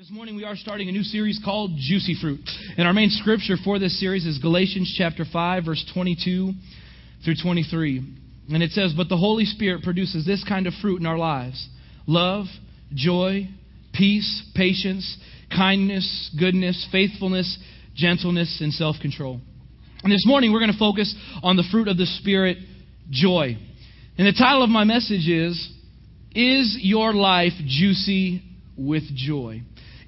This morning we are starting a new series called Juicy Fruit. And our main scripture for this series is Galatians chapter 5 verse 22 through 23. And it says, "But the Holy Spirit produces this kind of fruit in our lives: love, joy, peace, patience, kindness, goodness, faithfulness, gentleness, and self-control." And this morning we're going to focus on the fruit of the Spirit, joy. And the title of my message is Is your life juicy with joy?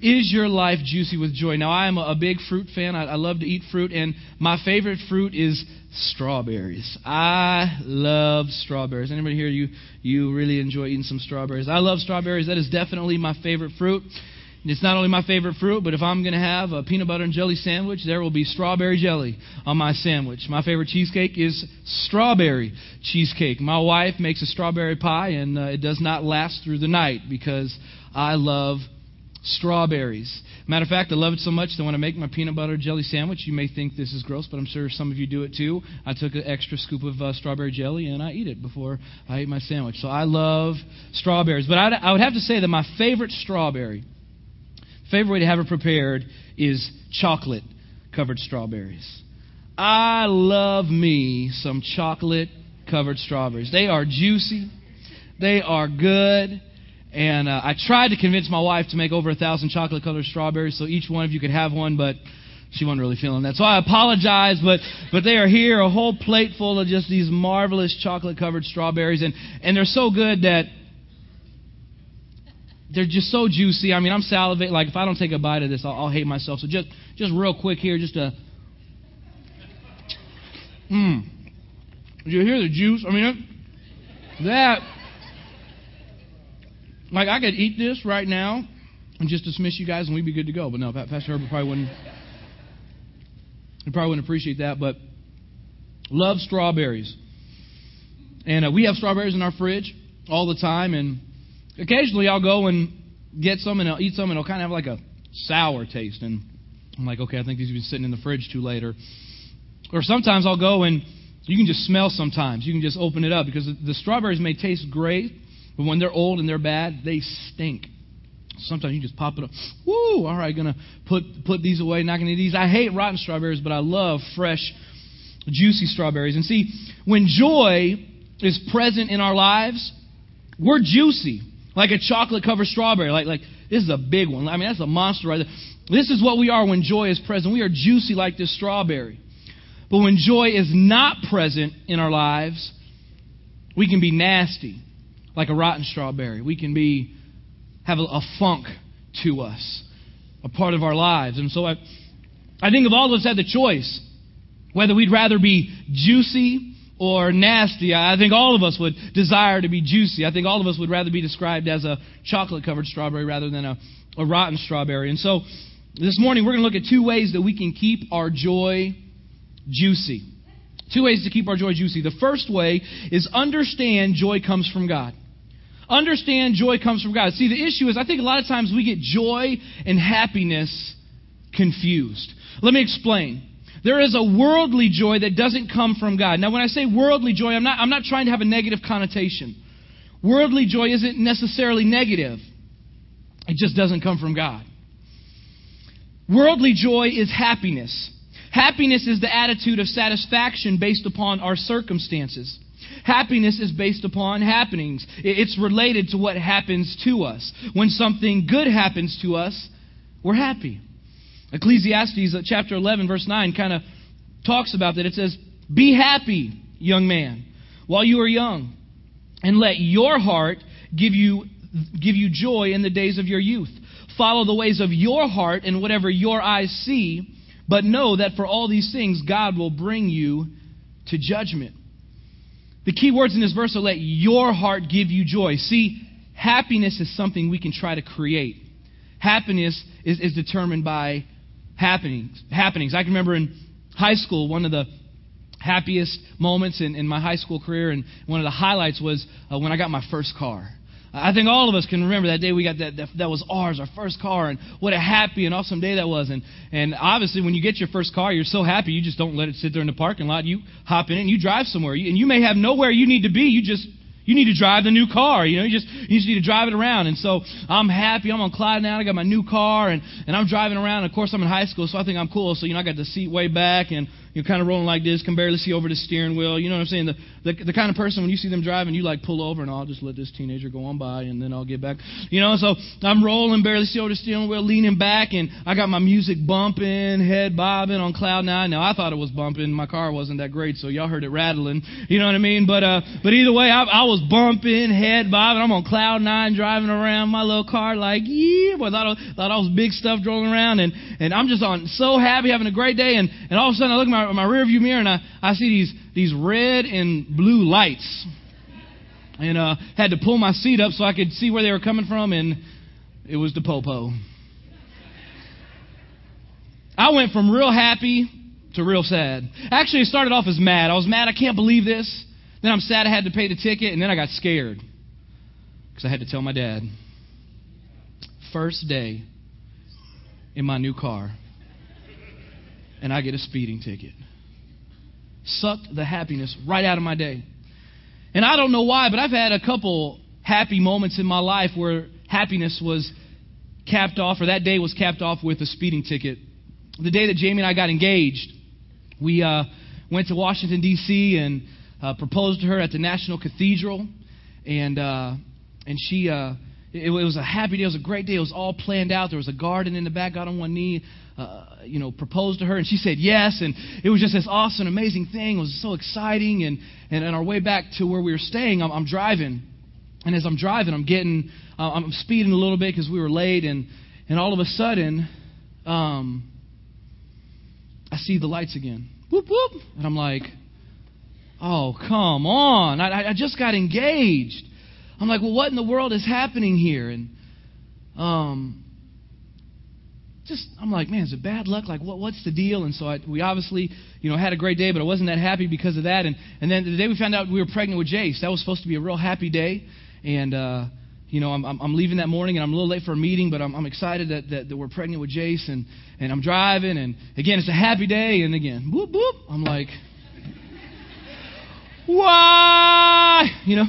Is your life juicy with joy? Now, I am a big fruit fan. I, I, love to eat fruit, and my favorite fruit is strawberries. I love strawberries. Anybody here, you, you really enjoy eating some strawberries? I love strawberries. That is definitely my favorite fruit. It's not only my favorite fruit, but if I'm going to have a peanut butter and jelly sandwich, there will be strawberry jelly on my sandwich. My favorite cheesecake is strawberry cheesecake. My wife makes a strawberry pie, and uh, it does not last through the night because I love strawberries. Matter of fact, I love it so much that when I make my peanut butter jelly sandwich, you may think this is gross, but I'm sure some of you do it too. I took an extra scoop of uh, strawberry jelly and I eat it before I eat my sandwich. So I love strawberries. But I'd, I would have to say that my favorite strawberry, favorite way to have it prepared, is chocolate covered strawberries. I love me some chocolate covered strawberries. They are juicy, they are good. And uh, I tried to convince my wife to make over a thousand chocolate colored strawberries so each one of you could have one, but she wasn't really feeling that. So I apologize, but but they are here, a whole plate full of just these marvelous chocolate covered strawberries, and and they're so good that they're just so juicy. I mean, I'm salivating. Like if I don't take a bite of this, I'll, I'll hate myself. So just just real quick here, just a. Mmm. Did you hear the juice? I mean, that like, I could eat this right now and just dismiss you guys and we'd be good to go. But no, Pastor Herbert probably wouldn't. He probably wouldn't appreciate that. But love strawberries. And uh, we have strawberries in our fridge all the time. And occasionally I'll go and get some and I'll eat some and it'll kind of have like a sour taste. And I'm like, okay, I think these have been sitting in the fridge too late. Or, or sometimes I'll go and you can just smell sometimes. You can just open it up because the strawberries may taste great, but when they're old and they're bad, they stink. Sometimes you just pop it up. Woo! All right, gonna put put these away. Not gonna eat these. I hate rotten strawberries, but I love fresh, juicy strawberries. And see, when joy is present in our lives, we're juicy, like a chocolate covered strawberry. Like like this is a big one. I mean, that's a monster right there. This is what we are when joy is present. We are juicy like this strawberry. But when joy is not present in our lives, we can be nasty like a rotten strawberry. We can be have a, a funk to us, a part of our lives. And so I, I think if all of us had the choice, whether we'd rather be juicy or nasty, I think all of us would desire to be juicy. I think all of us would rather be described as a chocolate covered strawberry rather than a, a rotten strawberry. And so this morning we're going to look at two ways that we can keep our joy juicy. Two ways to keep our joy juicy. The first way is understand joy comes from God. Understand joy comes from God. See, the issue is I think a lot of times we get joy and happiness confused. Let me explain. There is a worldly joy that doesn't come from God. Now, when I say worldly joy, I'm not, I'm not trying to have a negative connotation. Worldly joy isn't necessarily negative, it just doesn't come from God. Worldly joy is happiness. Happiness is the attitude of satisfaction based upon our circumstances. Happiness is based upon happenings. It's related to what happens to us. When something good happens to us, we're happy. Ecclesiastes uh, chapter 11 verse 9 kind of talks about that. It says, "Be happy, young man, while you are young, and let your heart give you give you joy in the days of your youth. Follow the ways of your heart and whatever your eyes see, but know that for all these things God will bring you to judgment." The key words in this verse are let your heart give you joy. See, happiness is something we can try to create. Happiness is, is determined by happenings. Happenings. I can remember in high school, one of the happiest moments in, in my high school career, and one of the highlights was uh, when I got my first car. I think all of us can remember that day we got that, that, that was ours, our first car, and what a happy and awesome day that was. And and obviously, when you get your first car, you're so happy you just don't let it sit there in the parking lot. You hop in it and you drive somewhere. You, and you may have nowhere you need to be. You just You need to drive the new car. You know, you just you just need to drive it around. And so I'm happy. I'm on Clyde now. I got my new car, and and I'm driving around. Of course, I'm in high school, so I think I'm cool. So you know, I got the seat way back, and you're kind of rolling like this, can barely see over the steering wheel. You know what I'm saying? The, the the kind of person when you see them driving, you like pull over and I'll just let this teenager go on by, and then I'll get back. You know, so I'm rolling, barely see over the steering wheel, leaning back, and I got my music bumping, head bobbing on cloud nine. Now I thought it was bumping. My car wasn't that great, so y'all heard it rattling. You know what I mean? But uh, but either way, I, I was bumping, head bobbing. I'm on cloud nine, driving around my little car like yeah. Boy, thought I, thought I was big stuff rolling around, and and I'm just on so happy, having a great day, and and all of a sudden I look at my my rearview mirror and I I see these these red and blue lights, and uh, had to pull my seat up so I could see where they were coming from, and it was the popo. I went from real happy to real sad. Actually, it started off as mad. I was mad. I can't believe this. Then I'm sad I had to pay the ticket, and then I got scared because I had to tell my dad. First day in my new car, and I get a speeding ticket. Sucked the happiness right out of my day. And I don't know why, but I've had a couple happy moments in my life where happiness was capped off, or that day was capped off with a speeding ticket. The day that Jamie and I got engaged, we uh, went to Washington, D.C., and uh, proposed to her at the National Cathedral. And, uh, and she, uh, it, it, was a happy day. It was a great day. It was all planned out. There was a garden in the back. I got on one knee, uh, you know, proposed to her, and she said yes. And it was just this awesome, amazing thing. It was so exciting. And, and on our way back to where we were staying, I'm, I'm driving. And as I'm driving, I'm getting, uh, I'm speeding a little bit because we were late. And, and all of a sudden, um, I see the lights again. Whoop, whoop. And I'm like, oh, come on. I, I just got engaged. I'm like, well, what in the world is happening here? And um, just, I'm like, man, is it bad luck? Like, what, what's the deal? And so I, we obviously, you know, had a great day, but I wasn't that happy because of that. And, and then the day we found out we were pregnant with Jace, that was supposed to be a real happy day. And, uh, you know, I'm, I'm leaving that morning and I'm a little late for a meeting, but I'm, I'm excited that, that, that we're pregnant with Jace and, and I'm driving and again, it's a happy day. And again, whoop, whoop. I'm like, why? You know?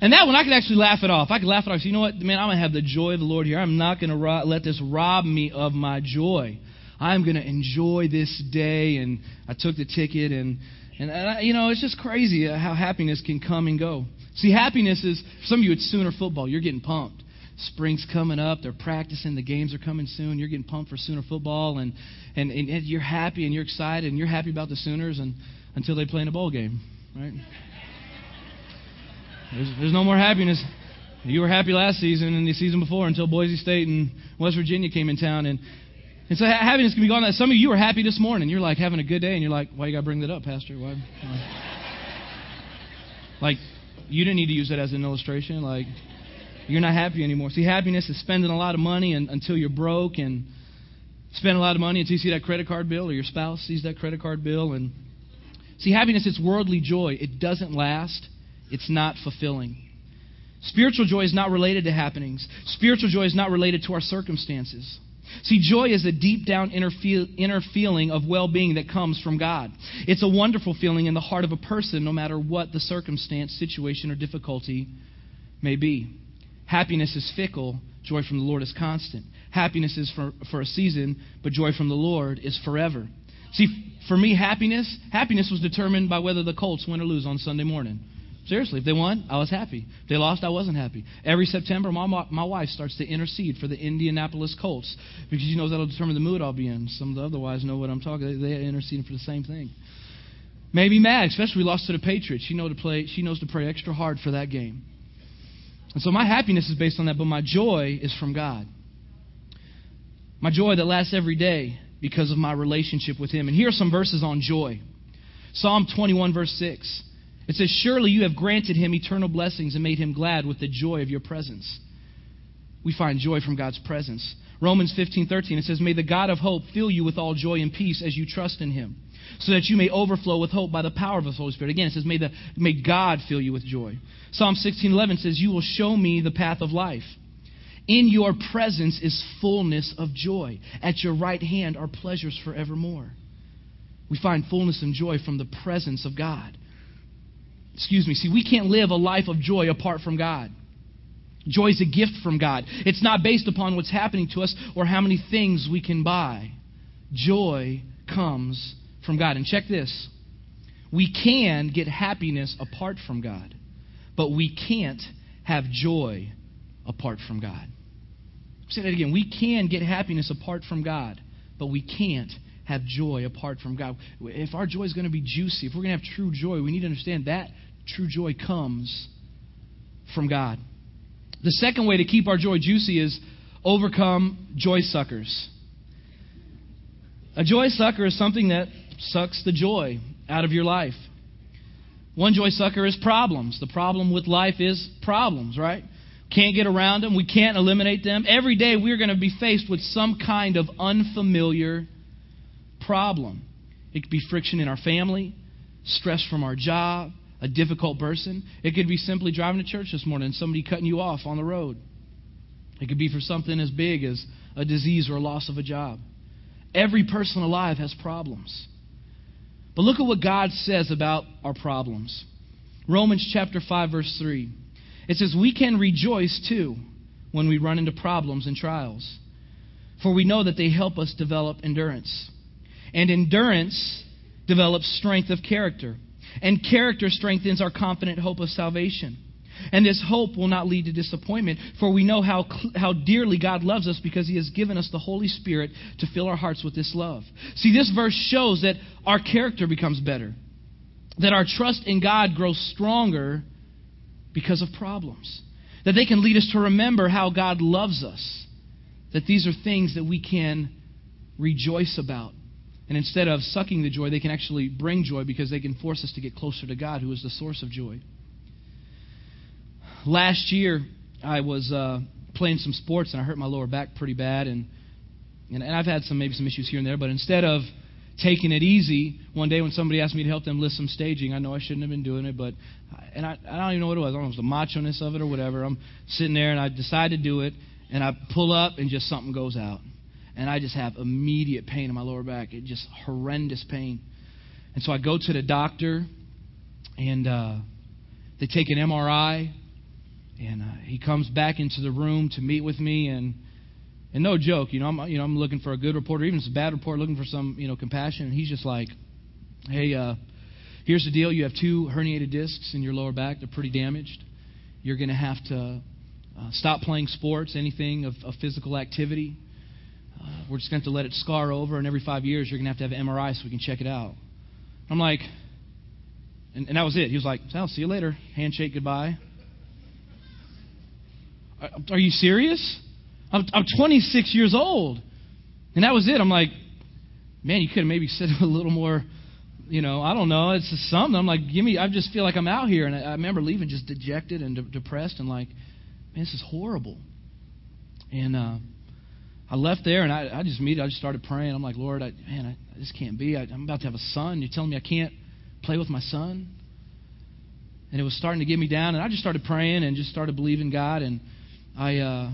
And that one, I could actually laugh it off. I could laugh it off. You know what? Man, I'm going to have the joy of the Lord here. I'm not going to ro- let this rob me of my joy. I'm going to enjoy this day. And I took the ticket and, and, and I, you know, it's just crazy how happiness can come and go. See, happiness is, some of you, it's Sooner football. You're getting pumped. Spring's coming up. They're practicing. The games are coming soon. You're getting pumped for Sooner football, and, and, and you're happy and you're excited and you're happy about the Sooners and, until they play in a bowl game, right? There's, there's no more happiness. You were happy last season and the season before until Boise State and West Virginia came in town. And, and so happiness can be gone. That some of you are happy this morning. You're like having a good day, and you're like, why you got to bring that up, Pastor? Why? Like, you didn't need to use that as an illustration. Like, you're not happy anymore. See, happiness is spending a lot of money and, until you're broke and spend a lot of money until you see that credit card bill or your spouse sees that credit card bill. And see, happiness, it's worldly joy. It doesn't last, it's not fulfilling. Spiritual joy is not related to happenings, spiritual joy is not related to our circumstances. See, joy is a deep down inner, feel, inner feeling of well being that comes from God. It's a wonderful feeling in the heart of a person, no matter what the circumstance, situation, or difficulty may be. Happiness is fickle, joy from the Lord is constant. Happiness is for, for a season, but joy from the Lord is forever. See, for me, happiness, happiness was determined by whether the Colts win or lose on Sunday morning. Seriously, if they won, I was happy. If they lost, I wasn't happy. Every September, my, my wife starts to intercede for the Indianapolis Colts because she knows that'll determine the mood I'll be in. Some of the other wives know what I'm talking. They, they interceding for the same thing. Maybe mad, especially we lost to the Patriots. She know to play. She knows to pray extra hard for that game. And so my happiness is based on that, but my joy is from God. My joy that lasts every day because of my relationship with Him. And here are some verses on joy. Psalm 21, verse 6. It says, Surely you have granted him eternal blessings and made him glad with the joy of your presence. We find joy from God's presence. Romans 15, 13, it says, May the God of hope fill you with all joy and peace as you trust in him, so that you may overflow with hope by the power of the Holy Spirit. Again, it says, May, the, may God fill you with joy. Psalm 16, 11 says, You will show me the path of life. In your presence is fullness of joy. At your right hand are pleasures forevermore. We find fullness and joy from the presence of God. Excuse me, see, we can't live a life of joy apart from God. Joy is a gift from God. It's not based upon what's happening to us or how many things we can buy. Joy comes from God. And check this we can get happiness apart from God, but we can't have joy apart from God. Say that again. We can get happiness apart from God, but we can't have joy apart from God. If our joy is going to be juicy, if we're going to have true joy, we need to understand that true joy comes from God. The second way to keep our joy juicy is overcome joy suckers. A joy sucker is something that sucks the joy out of your life. One joy sucker is problems. The problem with life is problems, right? Can't get around them. We can't eliminate them. Every day we're going to be faced with some kind of unfamiliar problem. It could be friction in our family, stress from our job, a difficult person. It could be simply driving to church this morning and somebody cutting you off on the road. It could be for something as big as a disease or a loss of a job. Every person alive has problems. But look at what God says about our problems. Romans chapter 5 verse 3. It says we can rejoice too when we run into problems and trials. For we know that they help us develop endurance. And endurance develops strength of character. And character strengthens our confident hope of salvation. And this hope will not lead to disappointment, for we know how, how dearly God loves us because He has given us the Holy Spirit to fill our hearts with this love. See, this verse shows that our character becomes better, that our trust in God grows stronger because of problems, that they can lead us to remember how God loves us, that these are things that we can rejoice about. And instead of sucking the joy, they can actually bring joy because they can force us to get closer to God, who is the source of joy. Last year, I was uh, playing some sports and I hurt my lower back pretty bad, and, and and I've had some maybe some issues here and there. But instead of taking it easy, one day when somebody asked me to help them list some staging, I know I shouldn't have been doing it, but and I, I don't even know what it was. I don't know if it was the macho-ness of it or whatever. I'm sitting there and I decide to do it, and I pull up and just something goes out and I just have immediate pain in my lower back. It just horrendous pain. And so I go to the doctor, and uh, they take an MRI, and uh, he comes back into the room to meet with me, and and no joke, you know, I'm you know I'm looking for a good report, or even it's a bad report, looking for some you know compassion. And he's just like, hey, uh, here's the deal: you have two herniated discs in your lower back; they're pretty damaged. You're going to have to uh, stop playing sports, anything of, of physical activity. Uh, we're just going to have to let it scar over, and every five years you're going to have to have an MRI so we can check it out. I'm like, and, and that was it. He was like, "I'll see you later." Handshake, goodbye. Are, are you serious? I'm, I'm 26 years old, and that was it. I'm like, man, you could have maybe said a little more. You know, I don't know. It's just something. I'm like, give me. I just feel like I'm out here, and I, I remember leaving just dejected and de- depressed, and like, man, this is horrible. And uh, I left there and I, I just immediately I just started praying. I'm like, Lord, I, man, I, this can't be. I, I'm about to have a son. You're telling me I can't play with my son? And it was starting to get me down. And I just started praying and just started believing God. And I uh,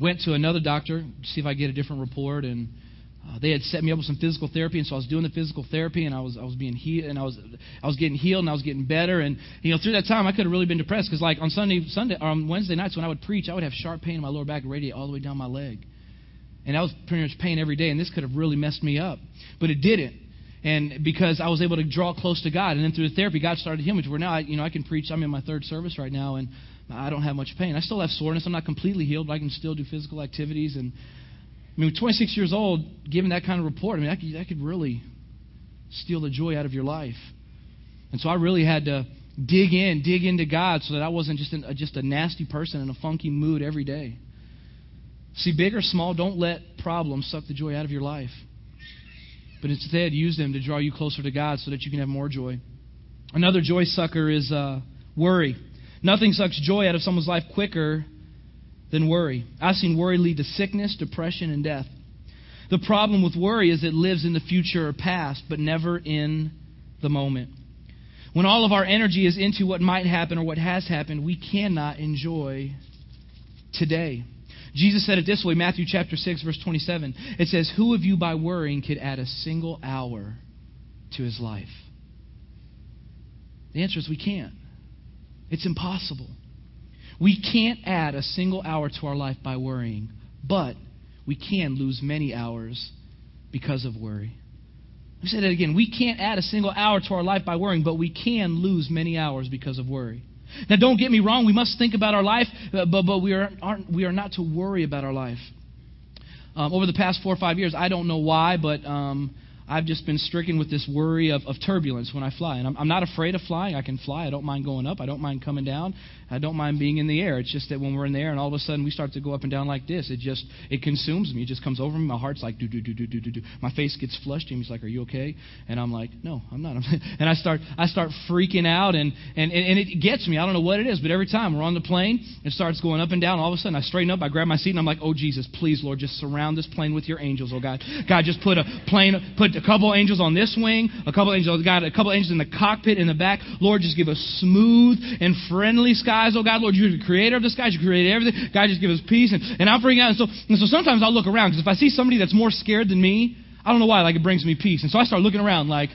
went to another doctor to see if I could get a different report. And uh, they had set me up with some physical therapy, and so I was doing the physical therapy, and I was I was being healed, and I was I was getting healed, and I was getting better, and you know through that time I could have really been depressed because like on Sunday Sunday or on Wednesday nights when I would preach, I would have sharp pain in my lower back, radiate all the way down my leg, and that was pretty much pain every day, and this could have really messed me up, but it didn't. And because I was able to draw close to God, and then through the therapy, God started healing me. Where now, I, you know, I can preach. I'm in my third service right now, and I don't have much pain. I still have soreness. I'm not completely healed, but I can still do physical activities and I mean, 26 years old, giving that kind of report, I mean, that could, that could really steal the joy out of your life. And so I really had to dig in, dig into God so that I wasn't just, an, just a nasty person in a funky mood every day. See, big or small, don't let problems suck the joy out of your life. But instead, use them to draw you closer to God so that you can have more joy. Another joy sucker is uh, worry. Nothing sucks joy out of someone's life quicker than worry. I've seen worry lead to sickness, depression, and death. The problem with worry is it lives in the future or past, but never in the moment. When all of our energy is into what might happen or what has happened, we cannot enjoy today. Jesus said it this way, Matthew chapter 6 verse 27. It says, "Who of you by worrying could add a single hour to his life?" The answer is we can't. It's impossible. We can't add a single hour to our life by worrying, but we can lose many hours because of worry. Let me say that again. We can't add a single hour to our life by worrying, but we can lose many hours because of worry. Now, don't get me wrong. We must think about our life, uh, but, but we, are, aren't, we are not to worry about our life. Um, over the past four or five years, I don't know why, but um, I've just been stricken with this worry of, of turbulence when I fly. And I'm, I'm not afraid of flying. I can fly. I don't mind going up. I don't mind coming down. I don't mind being in the air. It's just that when we're in the air and all of a sudden we start to go up and down like this, it just it consumes me. It just comes over me. My heart's like do do do do do do do. My face gets flushed. Jimmy's like, "Are you okay?" And I'm like, "No, I'm not." and I start I start freaking out and, and and it gets me. I don't know what it is, but every time we're on the plane, it starts going up and down. All of a sudden, I straighten up. I grab my seat and I'm like, "Oh Jesus, please, Lord, just surround this plane with your angels, oh God. God, just put a plane, put couple angels on this wing, a couple angels, God, a couple angels in the cockpit in the back. Lord, just give us smooth and friendly skies, oh God. Lord, you're the creator of the skies. You created everything. God, just give us peace. And, and I'm freaking out. And so, and so sometimes I'll look around because if I see somebody that's more scared than me, I don't know why, like it brings me peace. And so I start looking around like,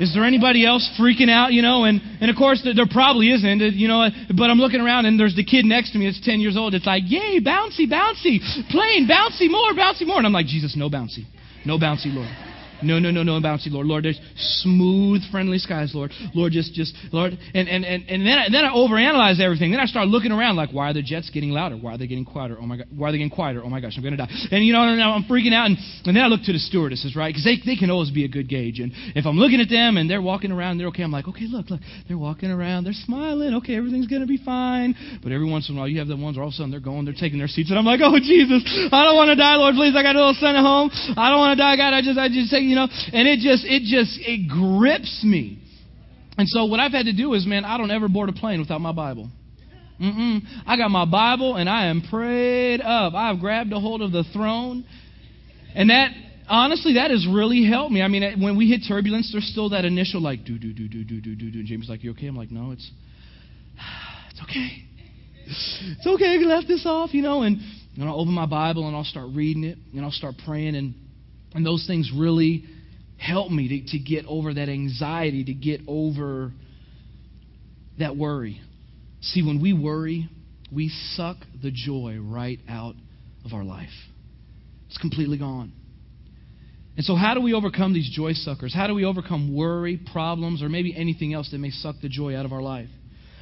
is there anybody else freaking out, you know? And, and of course, there, there probably isn't, you know, but I'm looking around and there's the kid next to me that's 10 years old. It's like, yay, bouncy, bouncy, plane, bouncy more, bouncy more. And I'm like, Jesus, no bouncy. No bouncy, Lord. No, no, no, no bouncy, Lord. Lord, there's smooth, friendly skies, Lord. Lord, just, just, Lord. And, and, and, and then, I, then I overanalyze everything. Then I start looking around like, why are the jets getting louder? Why are they getting quieter? Oh my God. Why are they getting quieter? Oh my gosh, I'm going to die. And you know, I'm freaking out. And, and then I look to the stewardesses, right? Because they, they can always be a good gauge. And if I'm looking at them and they're walking around, they're okay, I'm like, okay, look, look. They're walking around. They're smiling. Okay, everything's going to be fine. But every once in a while, you have the ones where all of a sudden they're going, they're taking their seats. And I'm like, oh, Jesus, I don't want to die, Lord, please. I got a little son at home. I don't want to die, God. I just, I just say, you know, and it just, it just, it grips me. And so what I've had to do is, man, I don't ever board a plane without my Bible. Mm-mm. I got my Bible and I am prayed up. I've grabbed a hold of the throne. And that, honestly, that has really helped me. I mean, when we hit turbulence, there's still that initial like, do, do, do, do, do, do, do. And Jamie's like, you okay? I'm like, no, it's, it's okay. It's okay. I can left this off, you know. And, and I'll open my Bible and I'll start reading it and I'll start praying. And and those things really help me to, to get over that anxiety, to get over that worry. See, when we worry, we suck the joy right out of our life. It's completely gone. And so, how do we overcome these joy suckers? How do we overcome worry, problems, or maybe anything else that may suck the joy out of our life?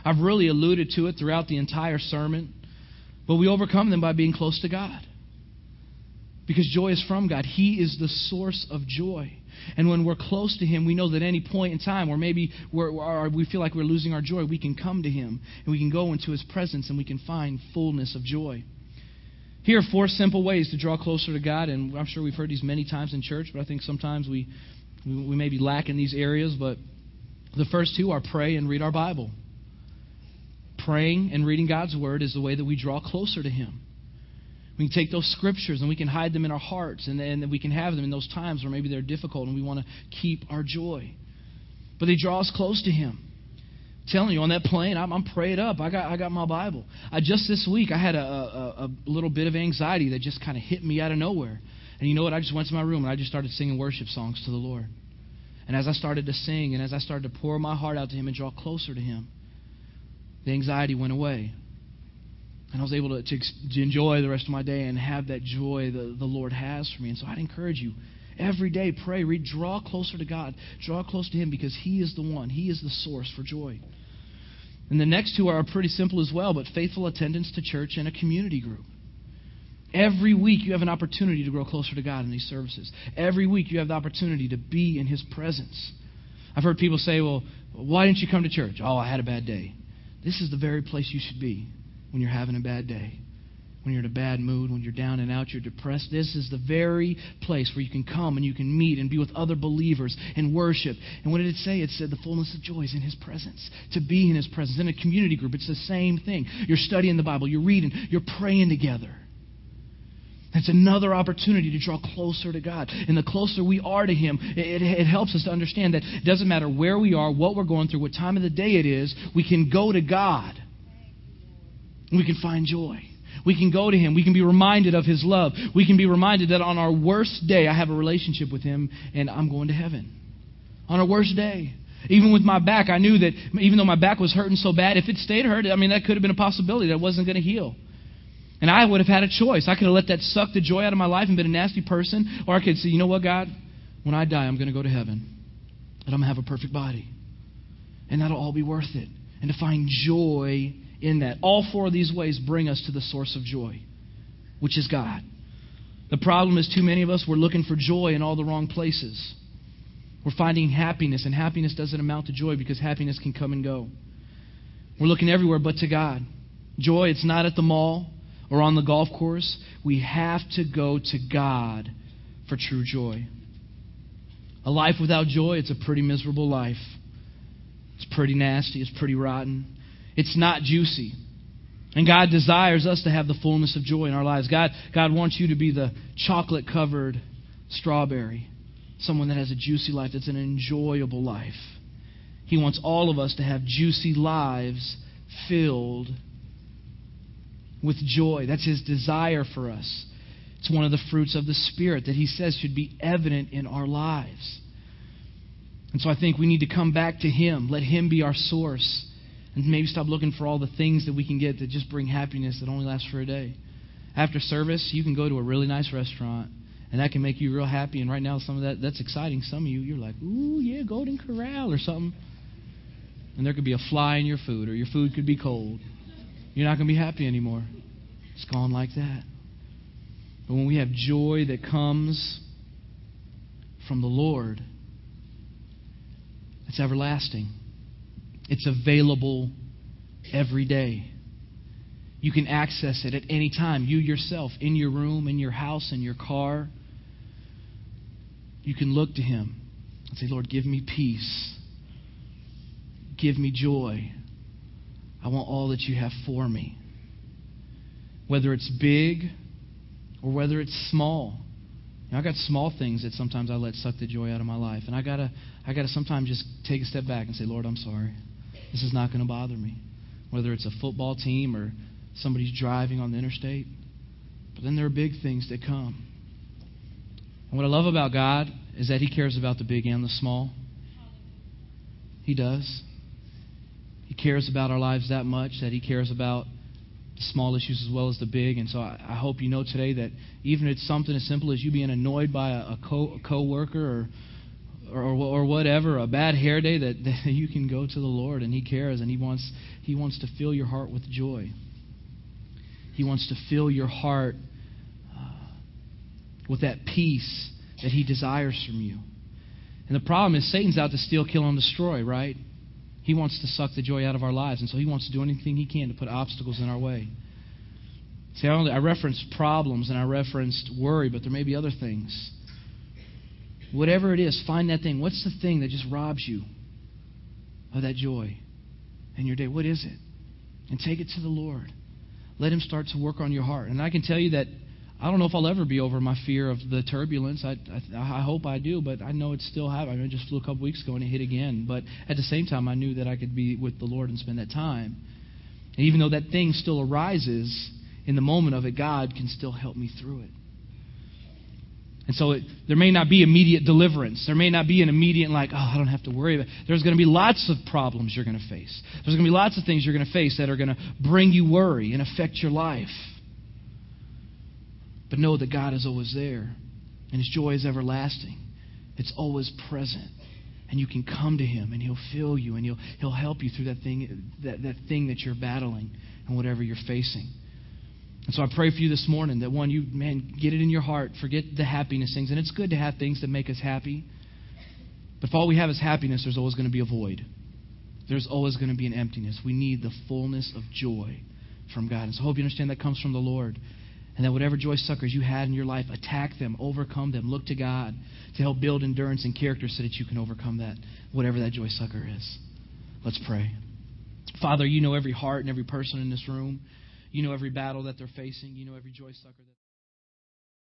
I've really alluded to it throughout the entire sermon, but we overcome them by being close to God. Because joy is from God, He is the source of joy. And when we're close to Him, we know that any point in time where maybe we're, we feel like we're losing our joy, we can come to Him and we can go into His presence and we can find fullness of joy. Here are four simple ways to draw closer to God, and I'm sure we've heard these many times in church, but I think sometimes we, we, we maybe lack in these areas. But the first two are pray and read our Bible. Praying and reading God's Word is the way that we draw closer to Him. We can take those scriptures and we can hide them in our hearts, and, and we can have them in those times where maybe they're difficult and we want to keep our joy. But they draw us close to Him. I'm telling you, on that plane, I'm, I'm prayed up. I got, I got my Bible. I, just this week, I had a, a, a little bit of anxiety that just kind of hit me out of nowhere. And you know what? I just went to my room and I just started singing worship songs to the Lord. And as I started to sing and as I started to pour my heart out to Him and draw closer to Him, the anxiety went away. And I was able to, to, to, enjoy the rest of my day and have that joy that the Lord has for me. And so I'd encourage you every day, pray, read, draw closer to God, draw close to Him because He is the one, He is the source for joy. And the next two are pretty simple as well, but faithful attendance to church and a community group. Every week you have an opportunity to grow closer to God in these services. Every week you have the opportunity to be in His presence. I've heard people say, well, why didn't you come to church? Oh, I had a bad day. This is the very place you should be when you're having a bad day, when you're in a bad mood, when you're down and out, you're depressed. This is the very place where you can come and you can meet and be with other believers and worship. And what did it say? It said the fullness of joy is in His presence, to be in His presence. In a community group, it's the same thing. You're studying the Bible, you're reading, you're praying together. It's another opportunity to draw closer to God. And the closer we are to Him, it, it, helps us to understand that it doesn't matter where we are, what we're going through, what time of the day it is, we can go to God we can find joy. We can go to Him. We can be reminded of His love. We can be reminded that on our worst day, I have a relationship with Him and I'm going to heaven. On our worst day, Even with my back, I knew that even though my back was hurting so bad, if it stayed hurt, I mean, that could have been a possibility that it wasn't going to heal. And I would have had a choice. I could have let that suck the joy out of my life and been a nasty person, or I could say, you know what, God? When I die, I'm going to go to heaven, and I'm going to have a perfect body. And that'll all be worth it. And to find joy in that. All four of these ways bring us to the source of joy, which is God. The problem is, too many of us, we're looking for joy in all the wrong places. We're finding happiness, and happiness doesn't amount to joy because happiness can come and go. We're looking everywhere but to God. Joy, it's not at the mall or on the golf course. We have to go to God for true joy. A life without joy, it's a pretty miserable life. It's pretty nasty, it's pretty rotten. It's not juicy. And God desires us to have the fullness of joy in our lives. God, God wants you to be the chocolate covered strawberry, someone that has a juicy life, that's an enjoyable life. He wants all of us to have juicy lives filled with joy. That's His desire for us. It's one of the fruits of the Spirit that He says should be evident in our lives. And so I think we need to come back to Him, let Him be our source, and maybe stop looking for all the things that we can get that just bring happiness that only lasts for a day. After service, you can go to a really nice restaurant, and that can make you real happy. And right now, some of that that's exciting. Some of you, you're like, ooh, yeah, Golden Corral or something. And there could be a fly in your food, or your food could be cold. You're not going to be happy anymore. It's gone like that. But when we have joy that comes from the Lord, it's everlasting. It's available every day. You can access it at any time. You yourself, in your room, in your house, in your car, you can look to Him and say, Lord, give me peace. Give me joy. I want all that you have for me. Whether it's big or whether it's small. You know, I got small things that sometimes I let suck the joy out of my life. And I gotta I gotta sometimes just take a step back and say, Lord, I'm sorry. This is not going to bother me. Whether it's a football team or somebody's driving on the interstate. But then there are big things that come. And what I love about God is that He cares about the big and the small. He does. He cares about our lives that much that He cares about the small issues as well as the big. And so I, I hope you know today that even if it's something as simple as you being annoyed by a, a, co- a coworker or, or or whatever, a bad hair day, that, that you can go to the Lord and He cares and He wants He wants to fill your heart with joy. He wants to fill your heart uh, with that peace that He desires from you. And the problem is Satan's out to steal, kill, and destroy, right? He wants to suck the joy out of our lives, and so he wants to do anything he can to put obstacles in our way. See, I, only, I referenced problems and I referenced worry, but there may be other things. Whatever it is, find that thing. What's the thing that just robs you of that joy in your day? What is it? And take it to the Lord. Let Him start to work on your heart. And I can tell you that I don't know if I'll ever be over my fear of the turbulence. I, I, I hope I do, but I know it's still happening. I just flew a couple weeks ago and it hit again. But at the same time, I knew that I could be with the Lord and spend that time. And even though that thing still arises in the moment of it, God can still help me through it. And so it, there may not be immediate deliverance. There may not be an immediate, like, oh, I don't have to worry about it. There's going to be lots of problems you're going to face. There's going to be lots of things you're going to face that are going to bring you worry and affect your life. But know that God is always there, and His joy is everlasting. It's always present. And you can come to Him, and He'll fill you, and He'll, he'll help you through that thing, that, that thing that you're battling and whatever you're facing. And so I pray for you this morning that one, you, man, get it in your heart. Forget the happiness things. And it's good to have things that make us happy. But if all we have is happiness, there's always going to be a void. There's always going to be an emptiness. We need the fullness of joy from God. And so I hope you understand that comes from the Lord. And that whatever joy suckers you had in your life, attack them, overcome them, look to God to help build endurance and character so that you can overcome that, whatever that joy sucker is. Let's pray. Father, you know every heart and every person in this room. You know every battle that they're facing. You know every joy sucker that.